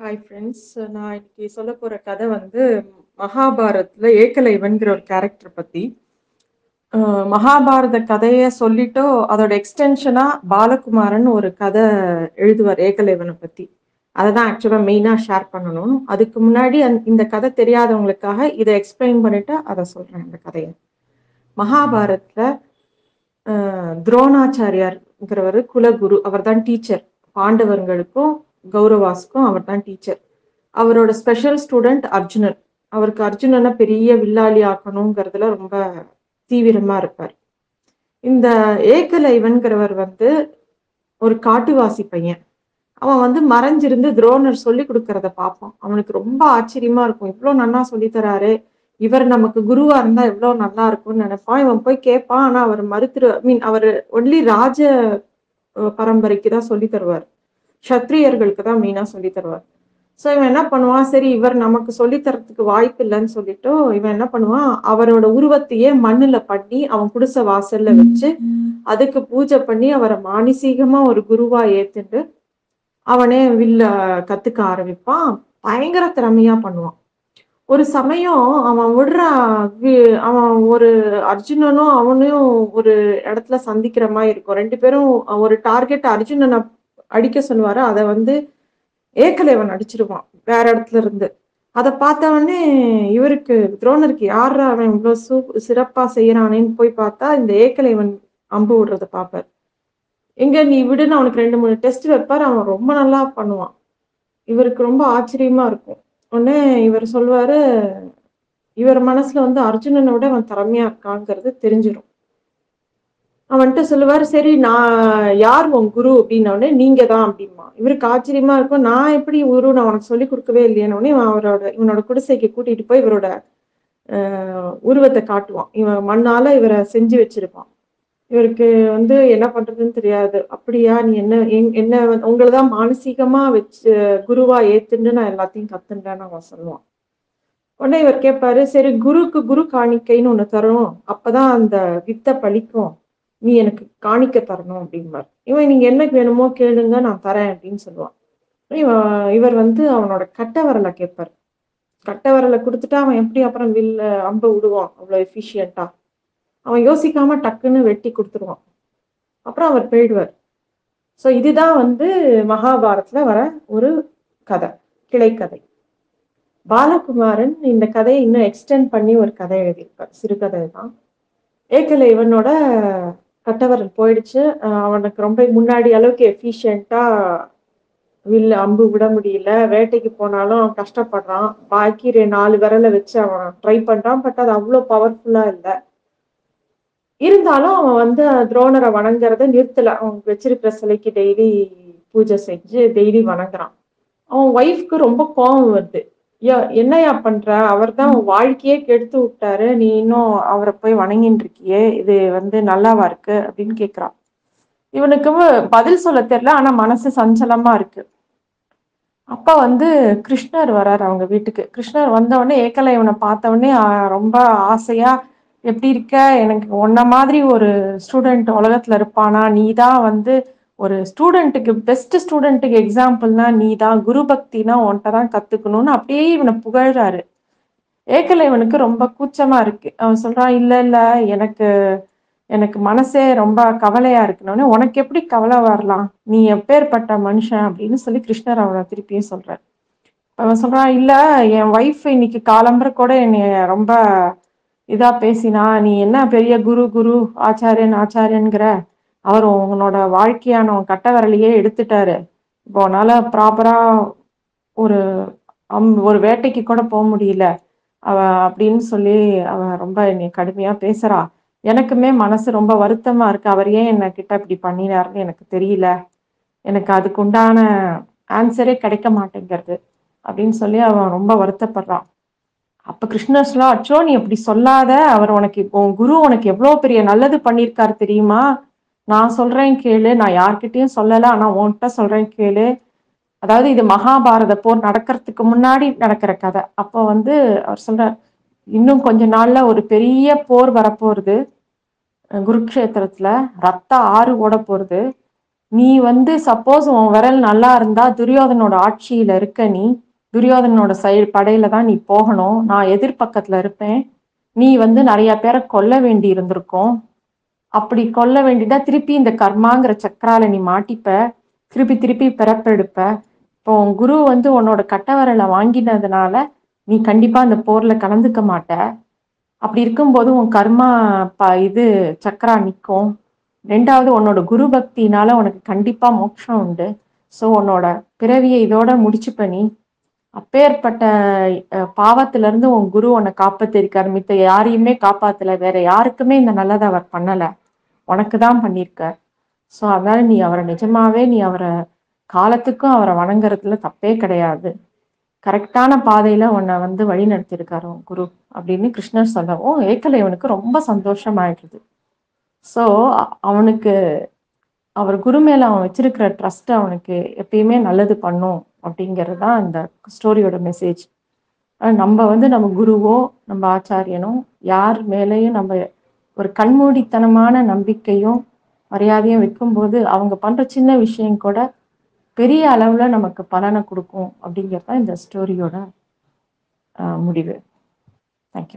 Hi friends நான் இன்னைக்கு சொல்ல போகிற கதை வந்து மகாபாரத்தில் ஏகலைவன்கிற ஒரு கேரக்டர் பற்றி மகாபாரத கதையை சொல்லிட்டோ அதோட எக்ஸ்டென்ஷனாக பாலகுமாரன் ஒரு கதை எழுதுவார் ஏகலைவனை பற்றி அதை தான் ஆக்சுவலாக மெயினாக ஷேர் பண்ணணும். அதுக்கு முன்னாடி அந் இந்த கதை தெரியாதவங்களுக்காக இதை எக்ஸ்பிளைன் பண்ணிவிட்டு அதை சொல்கிறேன் அந்த கதையை. மகாபாரத்தில் துரோணாச்சாரியார்ங்கிறவர் குலகுரு அவர் தான் டீச்சர் பாண்டவர்களுக்கும் கௌரவாஸ்க்கும் அவர் தான் டீச்சர் அவரோட ஸ்பெஷல் ஸ்டூடெண்ட் அர்ஜுனன். அவருக்கு அர்ஜுனனை பெரிய வில்லாளி ஆக்கணுங்கிறதுல ரொம்ப தீவிரமா இருப்பார். இந்த ஏகலைவன்கிறவர் வந்து ஒரு காட்டுவாசி பையன். அவன் வந்து மறைஞ்சிருந்து துரோணர் சொல்லி கொடுக்கறத பார்ப்பான். அவனுக்கு ரொம்ப ஆச்சரியமா இருக்கும். இவ்வளோ நன்னா சொல்லித்தராரு இவர் நமக்கு குருவா இருந்தா எவ்வளவு நல்லா இருக்கும்னு நினைப்பான். இவன் போய் கேட்பான் ஆனா அவர் மறுத்துரு மீன் அவர் ஒன்லி ராஜ பரம்பரைக்கு தான் சொல்லி தருவார். சத்திரியர்களுக்கு தான் மெயினா சொல்லி தருவார். ஸோ இவன் என்ன பண்ணுவான்? சரி இவர் நமக்கு சொல்லித்தரத்துக்கு வாய்ப்பு இல்லைன்னு சொல்லிட்டு இவன் என்ன பண்ணுவான்? அவரோட உருவத்தையே மண்ணுல பண்ணி அவன் குடிசை வாசல்ல வச்சு அதுக்கு பூஜை பண்ணி அவரை மானசீகமா ஒரு குருவா ஏத்துட்டு அவனே வில்ல கத்துக்க ஆரம்பிப்பான். பயங்கர திறமையா பண்ணுவான். ஒரு சமயம் அவன் விடுற அவன் ஒரு அர்ஜுனனும் அவனையும் ஒரு இடத்துல சந்திக்கிற மாதிரி இருக்கும். ரெண்டு பேரும் ஒரு டார்கெட் அர்ஜுனனை அடிக்க சொல்லுவாரு. அதை வந்து ஏகலைவன் அடிச்சிருவான் வேற இடத்துல இருந்து. அதை பார்த்தவொடனே இவருக்கு துரோணருக்கு யார் அவன் இவ்வளோ சூ சிறப்பா செய்யறானேன்னு போய் பார்த்தா இந்த ஏக்கலைவன் அம்பு விடுறத பார்ப்பார். எங்க நீ விடுன்னு அவனுக்கு ரெண்டு மூணு டெஸ்ட் வைப்பார். அவன் ரொம்ப நல்லா பண்ணுவான். இவருக்கு ரொம்ப ஆச்சரியமா இருக்கும். உடனே இவர் சொல்வாரு இவர் மனசுல வந்து அர்ஜுனனை விட அவன் திறமையா இருக்காங்கிறது தெரிஞ்சிடும் அவன்கிட்ட சொல்லுவார் சரி நான் யார் உன் குரு? அப்படின்ன நீங்க தான் அப்படிமா இவருக்கு ஆச்சரியமா இருக்கும். நான் எப்படி குரு நான் உனக்கு சொல்லி கொடுக்கவே இல்லையானோடனே இவன் அவரோட இவனோட குடிசைக்கு கூட்டிட்டு போய் இவரோட உருவத்தை காட்டுவான். இவன் மண்ணால இவரை செஞ்சு வச்சிருப்பான். இவருக்கு வந்து என்ன பண்றதுன்னு தெரியாது. அப்படியா நீ என்ன என்ன உங்களை தான் மானசீகமா வச்சு குருவா ஏத்துன்னு நான் எல்லாத்தையும் கத்துட்டேன்னு அவன் சொல்லுவான். உடனே இவர் கேட்பாரு சரி குருக்கு குரு காணிக்கைன்னு ஒண்ணு தரும். அப்பதான் அந்த வித்தை பழிக்கும். நீ எனக்கு காணிக்க தரணும் அப்படிம்பார். இவன் நீங்க என்ன வேணுமோ கேளுங்க நான் தரேன் அப்படின்னு சொல்லுவான். இவன் இவர் வந்து அவனோட கட்ட வரலை கேட்பார். கட்ட வரலை கொடுத்துட்டா அவன் எப்படி அப்புறம் வில்ல அம்பு விடுவான்? அவ்வளோ எஃபிஷியண்டா அவன் யோசிக்காம டக்குன்னு வெட்டி கொடுத்துருவான். அப்புறம் அவர் போயிடுவார். ஸோ இதுதான் வந்து மகாபாரத்தில் வர ஒரு கதை கிளைக்கதை பாலகுமாரன் இந்த கதையை இன்னும் எக்ஸ்டெண்ட் பண்ணி ஒரு கதை எழுதியிருப்பார். சிறுகதை தான் ஏக்கல இவனோட கட்டவரல் போயிடுச்சு. அவனுக்கு ரொம்ப முன்னாடி அளவுக்கு எஃபிஷியண்டா வில் அம்பு விட முடியல. வேட்டைக்கு போனாலும் அவன் கஷ்டப்படுறான். பாக்கி நாலு விரலை வச்சு அவன் ட்ரை பண்றான். பட் அது அவ்வளோ பவர்ஃபுல்லா இல்லை. இருந்தாலும் அவன் வந்து துரோணரை வணங்குறத நிறுத்தல. அவன் வச்சிருக்கிற சிலைக்கு டெய்லி பூஜை செஞ்சு டெய்லி வணங்குறான். அவன் ஒய்ஃப்க்கு ரொம்ப கோபம் வருது. என்னையா பண்ற? அவர் தான் வாழ்க்கையே கெடுத்து விட்டாரு. நீ இன்னும் அவரை போய் வணங்கின்னு இருக்கியே. இது வந்து நல்லாவா இருக்கு? அப்படின்னு கேக்குறான். இவனுக்கு பதில் சொல்ல தெரியல ஆனா மனசு சஞ்சலமா இருக்கு. அப்ப வந்து கிருஷ்ணர் வராரு அவங்க வீட்டுக்கு. கிருஷ்ணர் வந்தவொடனே ஏக்கலை இவனை பார்த்தவொடனே ரொம்ப ஆசையா எப்படி இருக்க? எனக்கு உன்ன மாதிரி ஒரு ஸ்டூடெண்ட் உலகத்துல இருப்பானா? நீ தான் வந்து ஒரு ஸ்டூடெண்ட்டுக்கு பெஸ்ட் ஸ்டூடெண்ட்டுக்கு எக்ஸாம்பிள்னா நீ தான் குரு பக்தினா உன்கிட்ட தான் கத்துக்கணும்னு அப்படியே இவனை புகழ்றாரு. ஏக்கலை இவனுக்கு ரொம்ப கூச்சமா இருக்கு. அவன் சொல்றான் இல்ல இல்ல எனக்கு எனக்கு மனசே ரொம்ப கவலையா இருக்கணும்னு உனக்கு எப்படி கவலை வரலாம்? நீ எப்பேற்பட்ட மனுஷன்? அப்படின்னு சொல்லி கிருஷ்ணர் அவனை திருப்பியும் சொல்றாரு. அவன் சொல்றான் இல்ல என் ஒய்ஃப் இன்னைக்கு காலம்புற கூட என்னைய ரொம்ப இதா பேசினா நீ என்ன பெரிய குரு குரு ஆச்சாரியன் ஆச்சாரியன்கிற அவர் உன்னோட வாழ்க்கையான உன் கட்ட விரலையே எடுத்துட்டாரு. இப்போ உன்னால ப்ராப்பரா ஒரு அம் ஒரு வேட்டைக்கு கூட போக முடியல. அவ அப்படின்னு சொல்லி அவ ரொம்ப என்னை கடுமையா பேசுறா. எனக்குமே மனசு ரொம்ப வருத்தமா இருக்கு. அவர் ஏன் என்ன கிட்ட இப்படி பண்ணினாருன்னு எனக்கு தெரியல. எனக்கு அதுக்கு உண்டான ஆன்சரே கிடைக்க மாட்டேங்கிறது அப்படின்னு சொல்லி அவன் ரொம்ப வருத்தப்படுறான் அப்ப கிருஷ்ணர் சொல்ல அச்சோ நீ அப்படி சொல்லாத. அவர் உனக்கு உன் குரு உனக்கு எவ்வளவு பெரிய நல்லது பண்ணியிருக்காரு தெரியுமா? நான் சொல்றேன் கேளு. நான் யார்கிட்டயும் சொல்லல ஆனா உன்கிட்ட சொல்றேன் கேளு. அதாவது இது மகாபாரத போர் நடக்கிறதுக்கு முன்னாடி நடக்கிற கதை. அப்போ வந்து அவர் சொல்றார் இன்னும் கொஞ்ச நாள்ல ஒரு பெரிய போர் வரப்போறது. குருக்ஷேத்திரத்துல ரத்த ஆறு ஓட போறது நீ வந்து சப்போஸ் உன் விரல் நல்லா இருந்தா துரியோதனோட ஆட்சியில இருக்க நீ. துரியோதனோட சைடு படையில தான் நீ போகணும். நான் எதிர்பக்கத்துல இருப்பேன். நீ வந்து நிறைய பேரை கொல்ல வேண்டி இருந்திருக்கும். அப்படி கொல்ல வேண்டியதா திருப்பி இந்த கர்மாங்கிற சக்கரால நீ மாட்டிப்ப திருப்பி திருப்பி பிறப்பெடுப்ப. இப்போ உன் குரு வந்து உன்னோட கட்டவரலை வாங்கினதுனால நீ கண்டிப்பா அந்த போர்ல கலந்துக்க மாட்ட. அப்படி இருக்கும்போது உன் கர்மா ப இது சக்கரா நிற்கும் ரெண்டாவது உன்னோட குரு பக்தினால உனக்கு கண்டிப்பா மோட்சம் உண்டு. ஸோ உன்னோட பிறவியை இதோட முடிச்சுப்ப நீ. அப்பேற்பட்ட அஹ், பாவத்துல இருந்து உன் குரு உன்னை காப்பாத்திருக்காரு. மித்த யாரையுமே காப்பாத்தல. வேற யாருக்குமே இந்த நல்லதை அவர் பண்ணல. உனக்கு தான் பண்ணியிருக்க ஸோ அதனால நீ அவரை நிஜமாவே நீ அவரை காலத்துக்கும் அவரை வணங்குறதுல தப்பே கிடையாது. கரெக்டான பாதையில உன்னை வந்து வழி நடத்தியிருக்காரு உன் குரு அப்படின்னு கிருஷ்ணர் சொல்லவும் ஏக்கலைவனுக்கு ரொம்ப சந்தோஷமாயிடுது. ஸோ அவனுக்கு அவர் குரு மேல அவன் வச்சிருக்கிற ட்ரஸ்ட் அவனுக்கு எப்பயுமே நல்லது பண்ணும். அப்படிங்கிறது தான் இந்த ஸ்டோரியோட மெசேஜ் நம்ம வந்து நம்ம குருவோ நம்ம ஆச்சாரியனோ யார் மேலேயும் நம்ம ஒரு கண்மூடித்தனமான நம்பிக்கையும் மரியாதையும் வைக்கும்போது அவங்க பண்ற சின்ன விஷயம் கூட பெரிய அளவுல நமக்கு பலனை கொடுக்கும் அப்படிங்கிறது தான் இந்த ஸ்டோரியோட முடிவு. தேங்க்யூ